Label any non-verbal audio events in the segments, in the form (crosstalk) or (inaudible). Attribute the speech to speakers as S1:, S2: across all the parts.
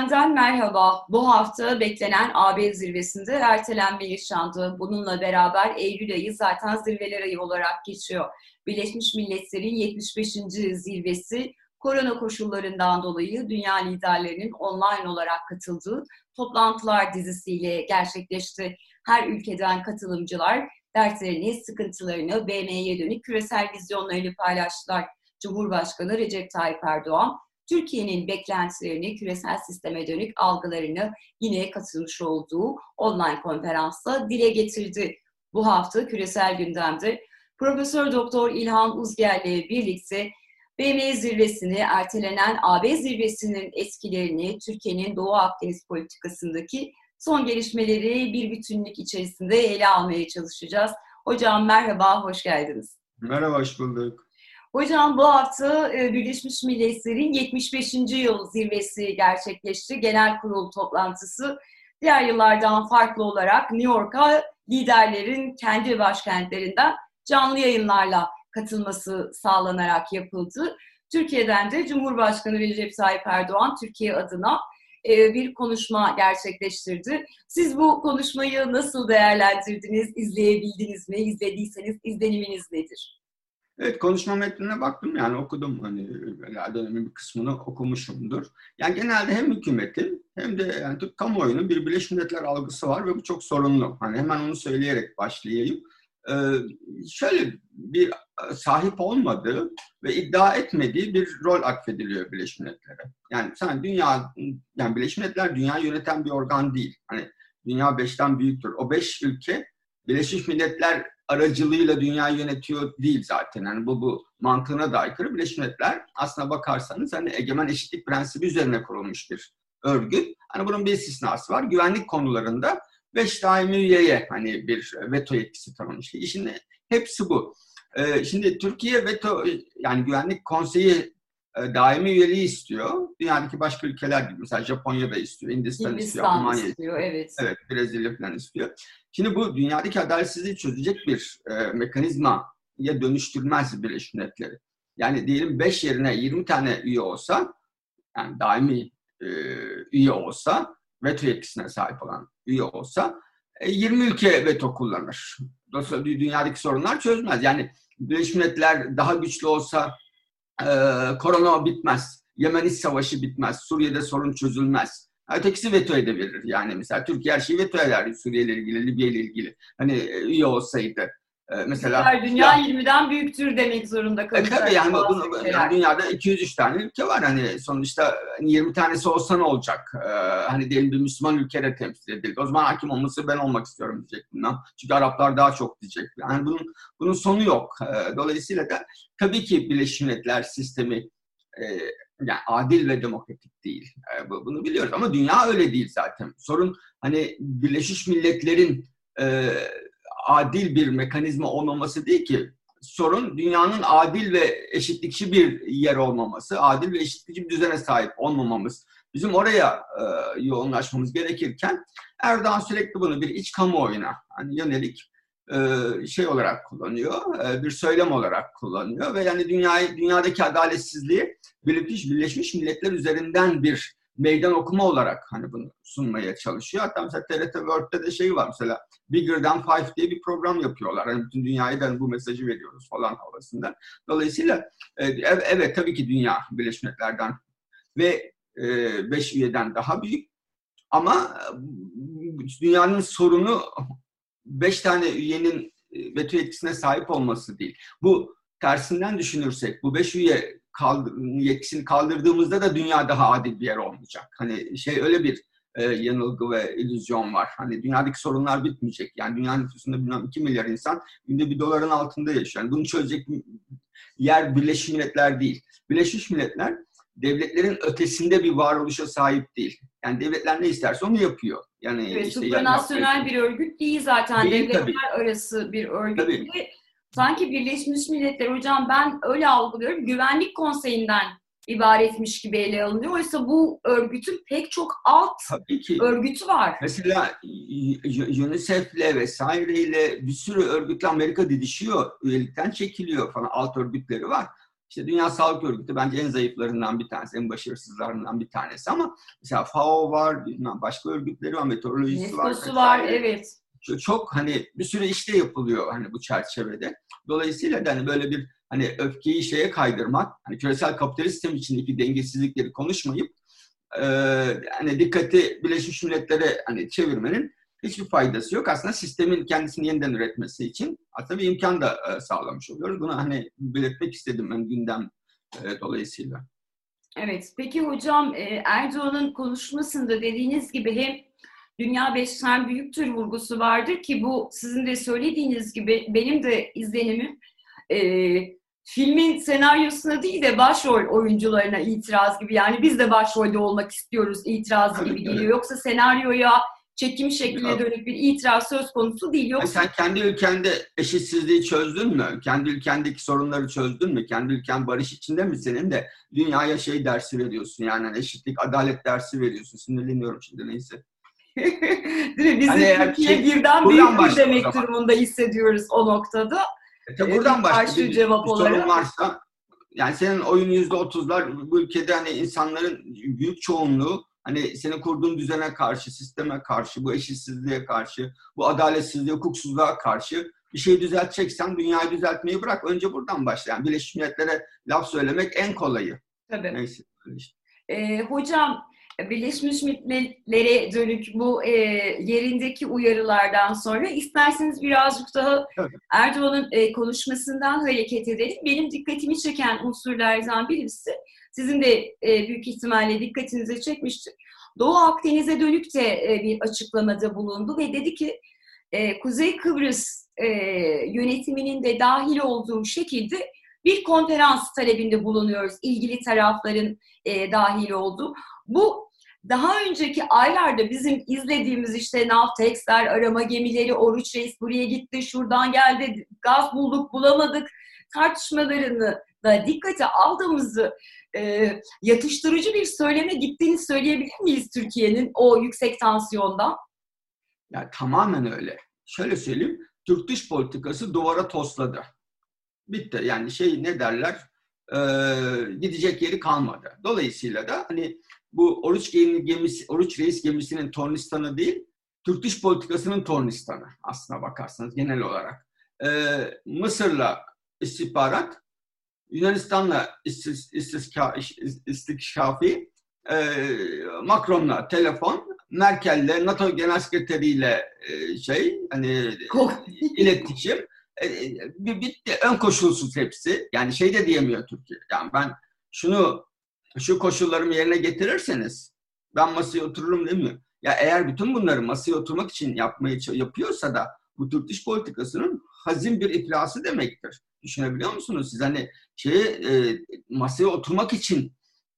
S1: Gündemden merhaba. Bu hafta beklenen AB zirvesinde ertelenme yaşandı. Bununla beraber Eylül ayı zaten zirveler ayı olarak geçiyor. Birleşmiş Milletler'in 75. zirvesi korona koşullarından dolayı dünya liderlerinin online olarak katıldığı toplantılar dizisiyle gerçekleşti. Her ülkeden katılımcılar dertlerini, sıkıntılarını, BM'ye dönük küresel vizyonlarını paylaştılar. Cumhurbaşkanı Recep Tayyip Erdoğan Türkiye'nin beklentilerini, küresel sisteme dönük algılarını yine katılmış olduğu online konferansta dile getirdi. Bu hafta küresel gündemde Profesör Doktor İlhan Uzger ile birlikte BM zirvesini, ertelenen AB zirvesinin etkilerini, Türkiye'nin Doğu Akdeniz politikasındaki son gelişmeleri bir bütünlük içerisinde ele almaya çalışacağız. Hocam merhaba, hoş geldiniz.
S2: Merhaba, hoş bulduk.
S1: Hocam bu hafta e, Birleşmiş Milletler'in 75. yıl zirvesi gerçekleşti. Genel kurul toplantısı diğer yıllardan farklı olarak New York'a liderlerin kendi başkentlerinden canlı yayınlarla katılması sağlanarak yapıldı. Türkiye'den de Cumhurbaşkanı Recep Tayyip Erdoğan Türkiye adına e, bir konuşma gerçekleştirdi. Siz bu konuşmayı nasıl değerlendirdiniz, izleyebildiniz mi? İzlediyseniz izleniminiz nedir?
S2: Evet konuşma metnine baktım yani okudum hani önemli bir kısmını okumuşumdur. Yani genelde hem hükümetin hem de yani Türk kamuoyunun bir Birleşmiş Milletler algısı var ve bu çok sorunlu. Hani hemen onu söyleyerek başlayayım. Ee, şöyle bir sahip olmadığı ve iddia etmediği bir rol atfediliyor Birleşmiş Milletler'e. Yani sen dünya, yani Birleşmiş Milletler dünya yöneten bir organ değil. Hani dünya beşten büyüktür. O beş ülke Birleşmiş Milletler aracılığıyla dünyayı yönetiyor değil zaten. Yani bu bu mantığına da aykırı. Birleşmiş Milletler aslına bakarsanız hani egemen eşitlik prensibi üzerine kurulmuş bir örgüt. Hani bunun bir istisnası var. Güvenlik konularında beş daimi üyeye hani bir veto yetkisi tanınmış. İşin hepsi bu. Ee, şimdi Türkiye veto yani güvenlik konseyi daimi üyeliği istiyor. Dünyadaki başka ülkeler gibi mesela Japonya da istiyor, Hindistan, Hindistan istiyor, Almanya istiyor. Evet. Evet, Brezilya falan istiyor. Şimdi bu dünyadaki adaletsizliği çözecek bir e, mekanizma ya dönüştürmez Birleşmiş Milletleri. Yani diyelim 5 yerine 20 tane üye olsa, yani daimi e, üye olsa, veto yetkisine sahip olan üye olsa, e, 20 ülke veto kullanır. Dolayısıyla dünyadaki sorunlar çözmez. Yani Birleşmiş Milletler daha güçlü olsa e, korona bitmez. Yemen İç Savaşı bitmez. Suriye'de sorun çözülmez. Ötekisi veto edebilir. Yani mesela Türkiye her şeyi veto eder Suriye ile ilgili, Libya ile ilgili. Hani e, üye olsaydı.
S1: Ee, mesela Diğer dünya ya, 20'den büyüktür demek zorunda kalacak.
S2: E, tabii yani, bunu, yani dünyada 203 tane ülke var. Hani sonuçta 20 hani tanesi olsa ne olacak? Ee, hani diyelim bir Müslüman ülkede temsil edildi. O zaman hakim olması ben olmak istiyorum diyecek bundan. Çünkü Araplar daha çok diyecek. Yani bunun, bunun sonu yok. Ee, dolayısıyla da tabii ki Birleşmiş Milletler sistemi e, yani adil ve demokratik değil. E, bunu biliyoruz ama dünya öyle değil zaten. Sorun hani Birleşmiş Milletler'in e, adil bir mekanizma olmaması değil ki. Sorun dünyanın adil ve eşitlikçi bir yer olmaması, adil ve eşitlikçi bir düzene sahip olmamamız. Bizim oraya e, yoğunlaşmamız gerekirken Erdoğan sürekli bunu bir iç kamuoyuna hani yönelik e, şey olarak kullanıyor, e, bir söylem olarak kullanıyor ve yani dünyayı dünyadaki adaletsizliği Birleşmiş, Birleşmiş Milletler üzerinden bir meydan okuma olarak hani bunu sunmaya çalışıyor. Hatta mesela TRT World'de de şey var mesela Bigger Than Five diye bir program yapıyorlar. Hani bütün dünyaya da bu mesajı veriyoruz falan havasında. Dolayısıyla evet, evet tabii ki dünya Birleşmiş Milletler'den ve beş üyeden daha büyük ama dünyanın sorunu beş tane üyenin e, veto yetkisine sahip olması değil. Bu tersinden düşünürsek bu beş üye kaldır, yetkisini kaldırdığımızda da dünya daha adil bir yer olmayacak. Hani şey öyle bir e, yanılgı ve illüzyon var. Hani dünyadaki sorunlar bitmeyecek. Yani dünya nüfusunda bilmem 2 milyar insan günde bir doların altında yaşıyor. Yani bunu çözecek yer Birleşmiş Milletler değil. Birleşmiş Milletler devletlerin ötesinde bir varoluşa sahip değil. Yani devletler ne isterse onu yapıyor. Yani
S1: evet, işte supranasyonel bir örgüt değil zaten. Değil, devletler tabii. arası bir örgüt. Tabii. Sanki Birleşmiş Milletler hocam ben öyle algılıyorum. Güvenlik Konseyi'nden ibaretmiş gibi ele alınıyor. Oysa bu örgütün pek çok alt Tabii ki. örgütü var.
S2: Mesela UNICEF'le vesaireyle bir sürü örgütle Amerika didişiyor. Üyelikten çekiliyor falan. Alt örgütleri var. İşte Dünya Sağlık Örgütü bence en zayıflarından bir tanesi, en başarısızlarından bir tanesi ama mesela FAO var, bilmem başka örgütleri var, meteorolojisi var.
S1: Nescosu var, evet.
S2: Çok, hani bir sürü işte yapılıyor hani bu çerçevede. Dolayısıyla da hani böyle bir hani öfkeyi şeye kaydırmak, hani küresel kapitalist sistem içindeki dengesizlikleri konuşmayıp e, hani dikkati Birleşmiş Milletler'e hani çevirmenin hiçbir faydası yok. Aslında sistemin kendisini yeniden üretmesi için aslında bir imkan da e, sağlamış oluyoruz. Bunu hani belirtmek istedim ben gündem e, dolayısıyla.
S1: Evet, peki hocam Erdoğan'ın konuşmasında dediğiniz gibi hem dünya beşten büyüktür vurgusu vardır ki bu sizin de söylediğiniz gibi benim de izlenimim e, filmin senaryosuna değil de başrol oyuncularına itiraz gibi. Yani biz de başrolde olmak istiyoruz itiraz gibi geliyor. Yoksa senaryoya çekim şekline dönük bir itiraz söz konusu değil. Yoksa...
S2: Sen kendi ülkende eşitsizliği çözdün mü? Kendi ülkendeki sorunları çözdün mü? Kendi ülken barış içinde mi senin de dünyaya şey dersi veriyorsun yani hani eşitlik, adalet dersi veriyorsun. Sinirleniyorum şimdi neyse. (laughs)
S1: Değil mi? Biz hani Türkiye şey, birden büyük demek durumunda hissediyoruz o noktada.
S2: E tabi buradan başka bir, cevap bir olarak. sorun varsa yani senin oyun yüzde otuzlar bu ülkede hani insanların büyük çoğunluğu hani senin kurduğun düzene karşı, sisteme karşı, bu eşitsizliğe karşı, bu adaletsizliğe, hukuksuzluğa karşı bir şey düzelteceksen dünyayı düzeltmeyi bırak. Önce buradan başla. Yani Birleşmiş Milletler'e laf söylemek en kolayı.
S1: Tabii. Neyse. Işte. Ee, hocam Birleşmiş Milletler'e dönük bu e, yerindeki uyarılardan sonra isterseniz birazcık daha Erdoğan'ın e, konuşmasından hareket edelim. Benim dikkatimi çeken unsurlardan birisi, sizin de e, büyük ihtimalle dikkatinize çekmiştir. Doğu Akdeniz'e dönük de e, bir açıklamada bulundu ve dedi ki e, Kuzey Kıbrıs e, yönetiminin de dahil olduğu şekilde bir konferans talebinde bulunuyoruz. ilgili tarafların e, dahil olduğu. Bu daha önceki aylarda bizim izlediğimiz işte Navtex'ler, arama gemileri, Oruç Reis buraya gitti, şuradan geldi, gaz bulduk, bulamadık tartışmalarını da dikkate aldığımızı e, yatıştırıcı bir söyleme gittiğini söyleyebilir miyiz Türkiye'nin o yüksek tansiyondan?
S2: Ya tamamen öyle. Şöyle söyleyeyim, Türk dış politikası duvara tosladı. Bitti. Yani şey ne derler, e, gidecek yeri kalmadı. Dolayısıyla da hani bu Oruç, gemisi, Oruç Reis gemisinin tornistanı değil, Türk dış politikasının tornistanı aslına bakarsanız genel olarak. Ee, Mısır'la istihbarat, Yunanistan'la istikşafi, e, Macron'la telefon, Merkel'le, NATO Genel Sekreteriyle e, şey, hani iletişim. E, e, bitti. Ön koşulsuz hepsi. Yani şey de diyemiyor Türkiye. Yani ben şunu şu koşullarımı yerine getirirseniz ben masaya otururum demiyor. Ya eğer bütün bunları masaya oturmak için yapmayı yapıyorsa da bu Türk dış politikasının hazin bir iflası demektir. Düşünebiliyor musunuz? Siz hani şey e, masaya oturmak için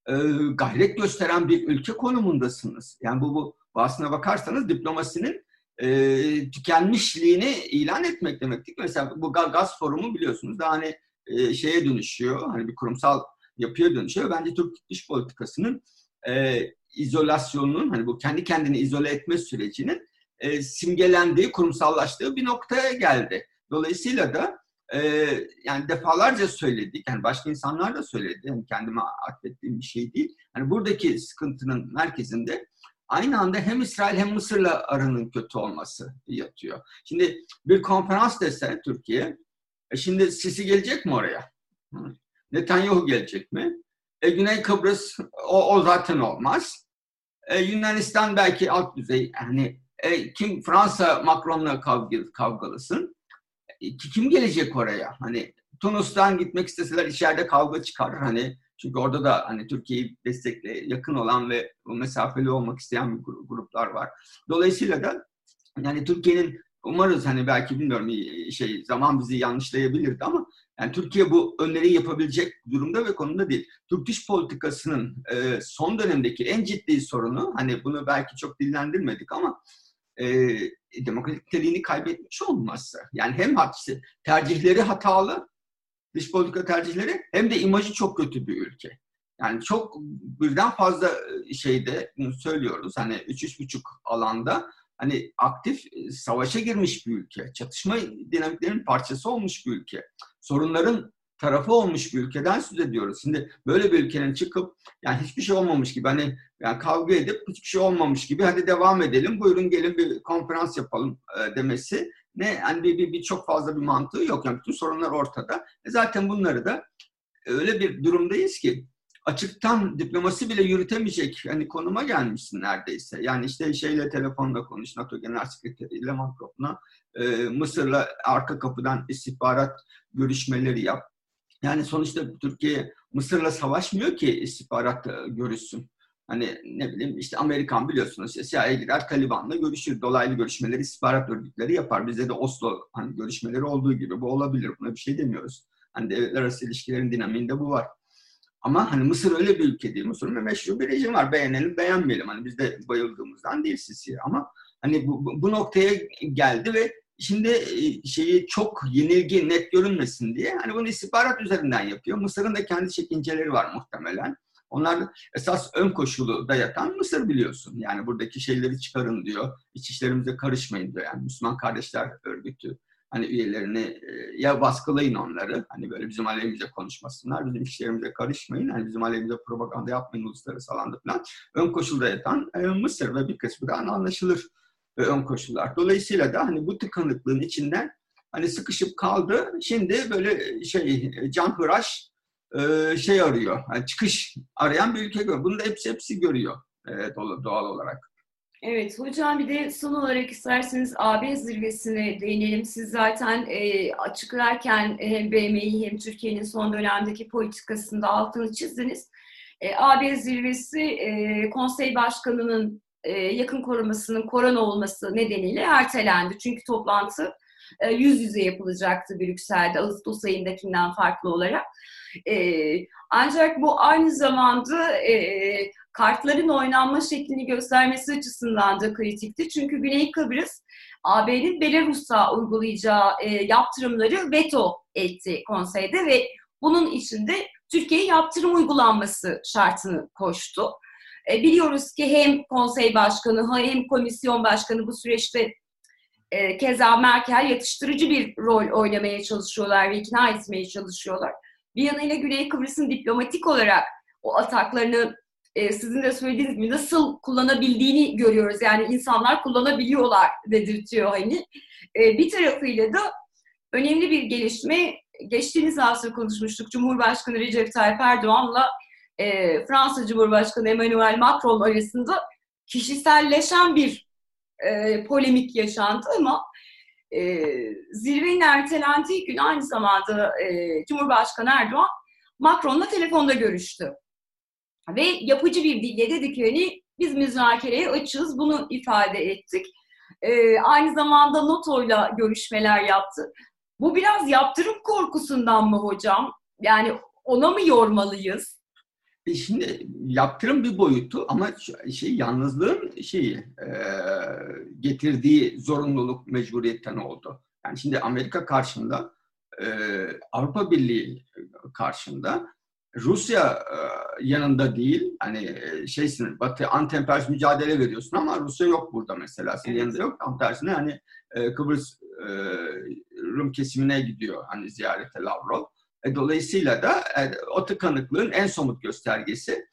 S2: e, gayret gösteren bir ülke konumundasınız. Yani bu, bu aslına bakarsanız diplomasinin e, tükenmişliğini ilan etmek demektir. Mesela bu gaz forumu biliyorsunuz daha hani e, şeye dönüşüyor. Hani bir kurumsal yapıya dönüşüyor. Bence Türk dış politikasının e, izolasyonunun, hani bu kendi kendini izole etme sürecinin e, simgelendiği, kurumsallaştığı bir noktaya geldi. Dolayısıyla da e, yani defalarca söyledik, yani başka insanlar da söyledi, yani kendime atfettiğim bir şey değil. Yani buradaki sıkıntının merkezinde aynı anda hem İsrail hem Mısır'la aranın kötü olması yatıyor. Şimdi bir konferans dese Türkiye, e şimdi Sisi gelecek mi oraya? Netanyahu gelecek mi? E, Güney Kıbrıs o, o zaten olmaz. E, Yunanistan belki alt düzey. Yani e, kim Fransa Macron'la kavga, kavgalısın. E, kim gelecek oraya? Hani Tunus'tan gitmek isteseler içeride kavga çıkar. Hani çünkü orada da hani Türkiye'yi destekle yakın olan ve mesafeli olmak isteyen gruplar var. Dolayısıyla da yani Türkiye'nin umarız hani belki bilmiyorum şey zaman bizi yanlışlayabilirdi ama yani Türkiye bu öneriyi yapabilecek durumda ve konumda değil. Türk dış politikasının e, son dönemdeki en ciddi sorunu, hani bunu belki çok dillendirmedik ama e, demokratik kaybetmiş olması. Yani hem hadisi, tercihleri hatalı, dış politika tercihleri hem de imajı çok kötü bir ülke. Yani çok birden fazla şeyde söylüyoruz hani üç üç buçuk alanda hani aktif savaşa girmiş bir ülke. Çatışma dinamiklerinin parçası olmuş bir ülke sorunların tarafı olmuş bir ülkeden söz ediyoruz. Şimdi böyle bir ülkenin çıkıp yani hiçbir şey olmamış gibi hani yani kavga edip hiçbir şey olmamış gibi hadi devam edelim buyurun gelin bir konferans yapalım e, demesi ne hani bir, bir, bir çok fazla bir mantığı yok. Yani bütün sorunlar ortada. E zaten bunları da öyle bir durumdayız ki açıktan diplomasi bile yürütemeyecek hani konuma gelmişsin neredeyse. Yani işte şeyle telefonla konuş, NATO Genel Sekreteri ile Macron'la e, Mısır'la arka kapıdan istihbarat görüşmeleri yap. Yani sonuçta Türkiye Mısır'la savaşmıyor ki istihbarat görüşsün. Hani ne bileyim işte Amerikan biliyorsunuz CIA gider Taliban'la görüşür. Dolaylı görüşmeleri istihbarat örgütleri yapar. Bizde de Oslo hani görüşmeleri olduğu gibi bu olabilir. Buna bir şey demiyoruz. Hani devletler arası ilişkilerin dinamiğinde bu var. Ama hani Mısır öyle bir ülke değil. Mısır'ın meşru bir rejim var. Beğenelim beğenmeyelim. Hani biz de bayıldığımızdan değil Sisi'ye. Ama hani bu, bu noktaya geldi ve şimdi e, şeyi çok yenilgi net görünmesin diye hani bunu istihbarat üzerinden yapıyor. Mısır'ın da kendi çekinceleri var muhtemelen. Onlar esas ön koşulu dayatan Mısır biliyorsun. Yani buradaki şeyleri çıkarın diyor. İç işlerimize karışmayın diyor. Yani Müslüman Kardeşler Örgütü hani üyelerini ya baskılayın onları. Hani böyle bizim aleyhimize konuşmasınlar. Bizim işlerimize karışmayın. Hani bizim aleyhimize propaganda yapmayın uluslararası alanda falan. Ön koşulda yatan Mısır ve bir kısmı da anlaşılır e, ön koşullar. Dolayısıyla da hani bu tıkanıklığın içinden hani sıkışıp kaldı. Şimdi böyle şey can hıraş şey arıyor. Yani çıkış arayan bir ülke görüyor. Bunu da hepsi hepsi görüyor doğal olarak.
S1: Evet hocam bir de son olarak isterseniz AB zirvesine değinelim. Siz zaten e, açıklarken hem BM'yi hem Türkiye'nin son dönemdeki politikasında altını çizdiniz. E, AB zirvesi e, konsey başkanının e, yakın korumasının korona olması nedeniyle ertelendi. Çünkü toplantı e, yüz yüze yapılacaktı Brüksel'de Ağustos ayındakinden farklı olarak. E, ancak bu aynı zamanda e, kartların oynanma şeklini göstermesi açısından da kritikti. Çünkü Güney Kıbrıs AB'nin Belarus'a uygulayacağı e, yaptırımları veto etti konseyde ve bunun içinde Türkiye yaptırım uygulanması şartını koştu. E, biliyoruz ki hem konsey başkanı hem komisyon başkanı bu süreçte e, keza Merkel yatıştırıcı bir rol oynamaya çalışıyorlar ve ikna etmeye çalışıyorlar. Bir yanıyla Güney Kıbrıs'ın diplomatik olarak o ataklarını e, sizin de söylediğiniz gibi nasıl kullanabildiğini görüyoruz. Yani insanlar kullanabiliyorlar dedirtiyor hani. E, bir tarafıyla da önemli bir gelişme geçtiğimiz hafta konuşmuştuk. Cumhurbaşkanı Recep Tayyip Erdoğan'la e, Fransa Cumhurbaşkanı Emmanuel Macron arasında kişiselleşen bir e, polemik yaşandı ama e, zirvenin ertelendiği gün aynı zamanda e, Cumhurbaşkanı Erdoğan Macron'la telefonda görüştü. Ve yapıcı bir dille dedik hani biz müzakereye açığız bunu ifade ettik. E, aynı zamanda NATO'yla görüşmeler yaptı. Bu biraz yaptırım korkusundan mı hocam? Yani ona mı yormalıyız?
S2: E şimdi yaptırım bir boyutu ama şey yalnızlığın şeyi e, getirdiği zorunluluk mecburiyetten oldu. Yani şimdi Amerika karşında e, Avrupa Birliği karşında Rusya e, yanında değil. Hani e, şeysin Batı antemperyalist mücadele veriyorsun ama Rusya yok burada mesela. Senin yanında yok. Tam tersine hani e, Kıbrıs Rum kesimine gidiyor hani ziyarete Lavrov. Dolayısıyla da o tıkanıklığın en somut göstergesi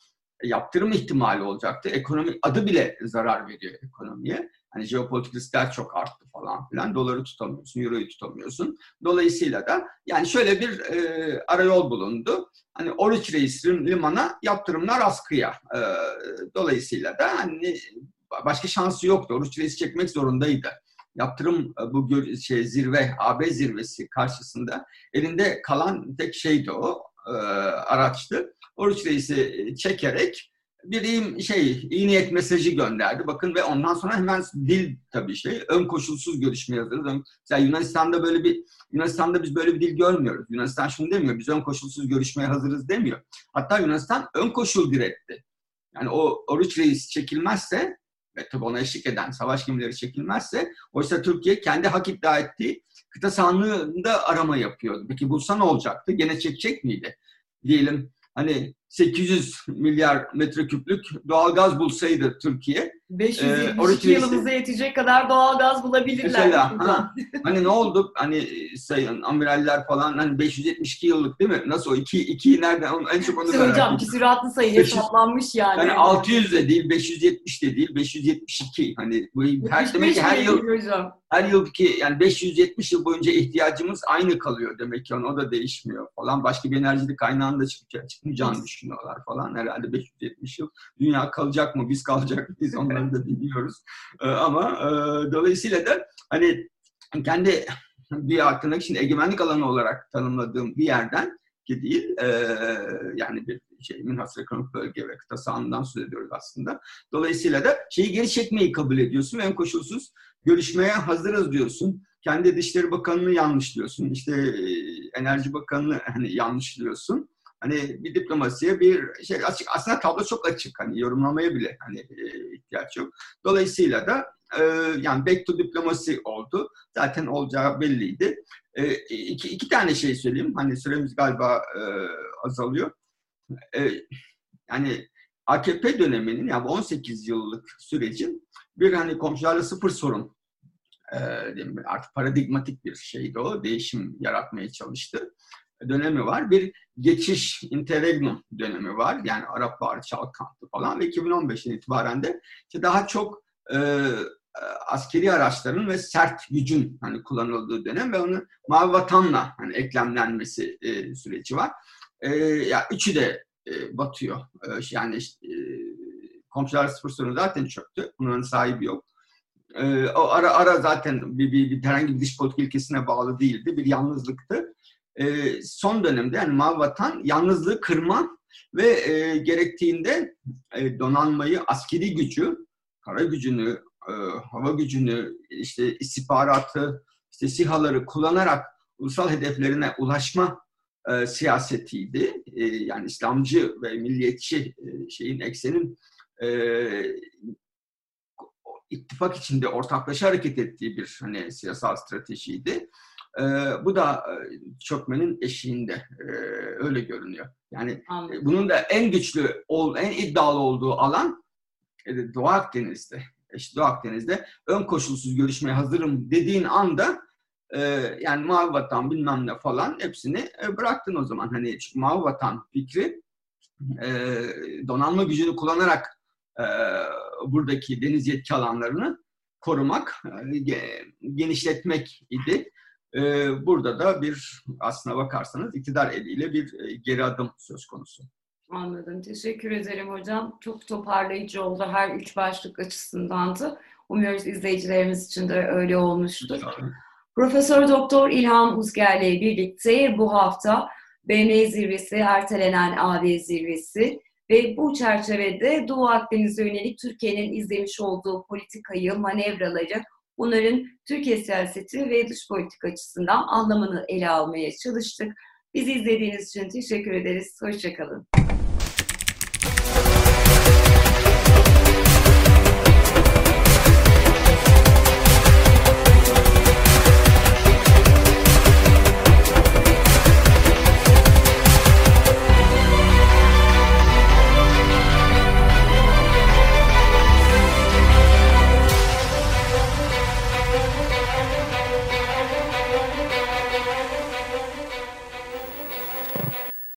S2: yaptırım ihtimali olacaktı. Ekonomi adı bile zarar veriyor ekonomiye. Hani jeopolitik riskler çok arttı falan filan. Doları tutamıyorsun, euroyu tutamıyorsun. Dolayısıyla da yani şöyle bir e, arayol bulundu. Hani Oruç Reis limana yaptırımlar askıya. E, dolayısıyla da hani başka şansı yoktu. Oruç Reis çekmek zorundaydı yaptırım e, bu şey zirve AB zirvesi karşısında elinde kalan tek şeydi o e, araçtı. Oruç Reis'i çekerek bir şey iyi niyet mesajı gönderdi. Bakın ve ondan sonra hemen dil tabii şey ön koşulsuz görüşme yazarız. Mesela Yunanistan'da böyle bir Yunanistan'da biz böyle bir dil görmüyoruz. Yunanistan şunu demiyor. Biz ön koşulsuz görüşmeye hazırız demiyor. Hatta Yunanistan ön koşul diretti. Yani o Oruç Reis çekilmezse ve tabi ona eşlik eden savaş gemileri çekilmezse oysa Türkiye kendi hak iddia ettiği kıta sahanlığında arama yapıyordu. Peki bulsa ne olacaktı? Gene çekecek miydi? Diyelim hani 800 milyar metreküplük doğal gaz bulsaydı Türkiye
S1: 572 e, yılımıza yetecek kadar doğal gaz bulabilirler. Mesela
S2: ha, hani ne oldu? Hani sayın amiraller falan hani 572 yıllık değil mi? Nasıl o? 2 2 nereden? En çok onu
S1: merak Hocam küsuratlı sayı hesaplanmış yani.
S2: Yani 600 de değil, 570 de değil, 572. Hani bu her demek ki her yıl hocam her yılki yani 570 yıl boyunca ihtiyacımız aynı kalıyor demek ki. O da değişmiyor falan. Başka bir enerji kaynağında çıkmayacağını düşünüyorlar falan. Herhalde 570 yıl. Dünya kalacak mı? Biz kalacak mıyız? Onları da bilmiyoruz. Ee, ama e, dolayısıyla da hani kendi bir hakkında şimdi egemenlik alanı olarak tanımladığım bir yerden ki değil e, yani bir şey münhasır ekonomik bölge ve kıta sahanından söz ediyoruz aslında. Dolayısıyla da şeyi geri çekmeyi kabul ediyorsun ve en koşulsuz görüşmeye hazırız diyorsun. Kendi Dışişleri Bakanı'nı yanlışlıyorsun. İşte e, Enerji Bakanı'nı hani yanlışlıyorsun. Hani bir diplomasiye bir şey açık. Aslında tablo çok açık. Hani yorumlamaya bile hani e, ihtiyaç yok. Dolayısıyla da e, yani back to diplomasi oldu. Zaten olacağı belliydi. E, iki, iki tane şey söyleyeyim. Hani süremiz galiba e, azalıyor. E, yani AKP döneminin yani 18 yıllık sürecin bir hani komşularla sıfır sorun e, artık paradigmatik bir şeydi o. Değişim yaratmaya çalıştı dönemi var. Bir geçiş interregnum dönemi var. Yani Arap Baharı Çalkantı falan ve 2015'ten itibaren de işte daha çok e, askeri araçların ve sert gücün hani kullanıldığı dönem ve onun mavi vatanla hani eklemlenmesi e, süreci var. E, ya üçü de e, batıyor. E, yani işte, e, komşular sıfır sorunu zaten çöktü. Bunların sahibi yok. E, o ara ara zaten bir, bir, bir herhangi bir dış politik ilkesine bağlı değildi. Bir yalnızlıktı. E, son dönemde yani Mavi Vatan yalnızlığı kırma ve e, gerektiğinde e, donanmayı, askeri gücü, kara gücünü, e, hava gücünü, işte istihbaratı, işte sihaları kullanarak ulusal hedeflerine ulaşma e, siyasetiydi. E, yani İslamcı ve milliyetçi e, şeyin eksenin e, ittifak içinde ortaklaşa hareket ettiği bir hani siyasal stratejiydi. E, bu da e, çökmenin eşiğinde e, öyle görünüyor. Yani Anladım. bunun da en güçlü, en iddialı olduğu alan e, Doğu Akdeniz'de. İşte Doğu Akdeniz'de ön koşulsuz görüşmeye hazırım dediğin anda e, yani Mavi Vatan bilmem ne falan hepsini e, bıraktın o zaman. Hani çünkü Mavi Vatan fikri e, donanma gücünü kullanarak e, buradaki deniz yetki alanlarını korumak, e, genişletmek idi. E, burada da bir aslına bakarsanız iktidar eliyle bir e, geri adım söz konusu.
S1: Anladım. Teşekkür ederim hocam. Çok toparlayıcı oldu her üç başlık açısından da. Umuyoruz izleyicilerimiz için de öyle olmuştur. Profesör Doktor İlhan Uzger'le birlikte bu hafta BM zirvesi, ertelenen AB zirvesi ve bu çerçevede Doğu Akdeniz'e yönelik Türkiye'nin izlemiş olduğu politikayı, manevraları, bunların Türkiye siyaseti ve dış politik açısından anlamını ele almaya çalıştık. Bizi izlediğiniz için teşekkür ederiz. Hoşçakalın.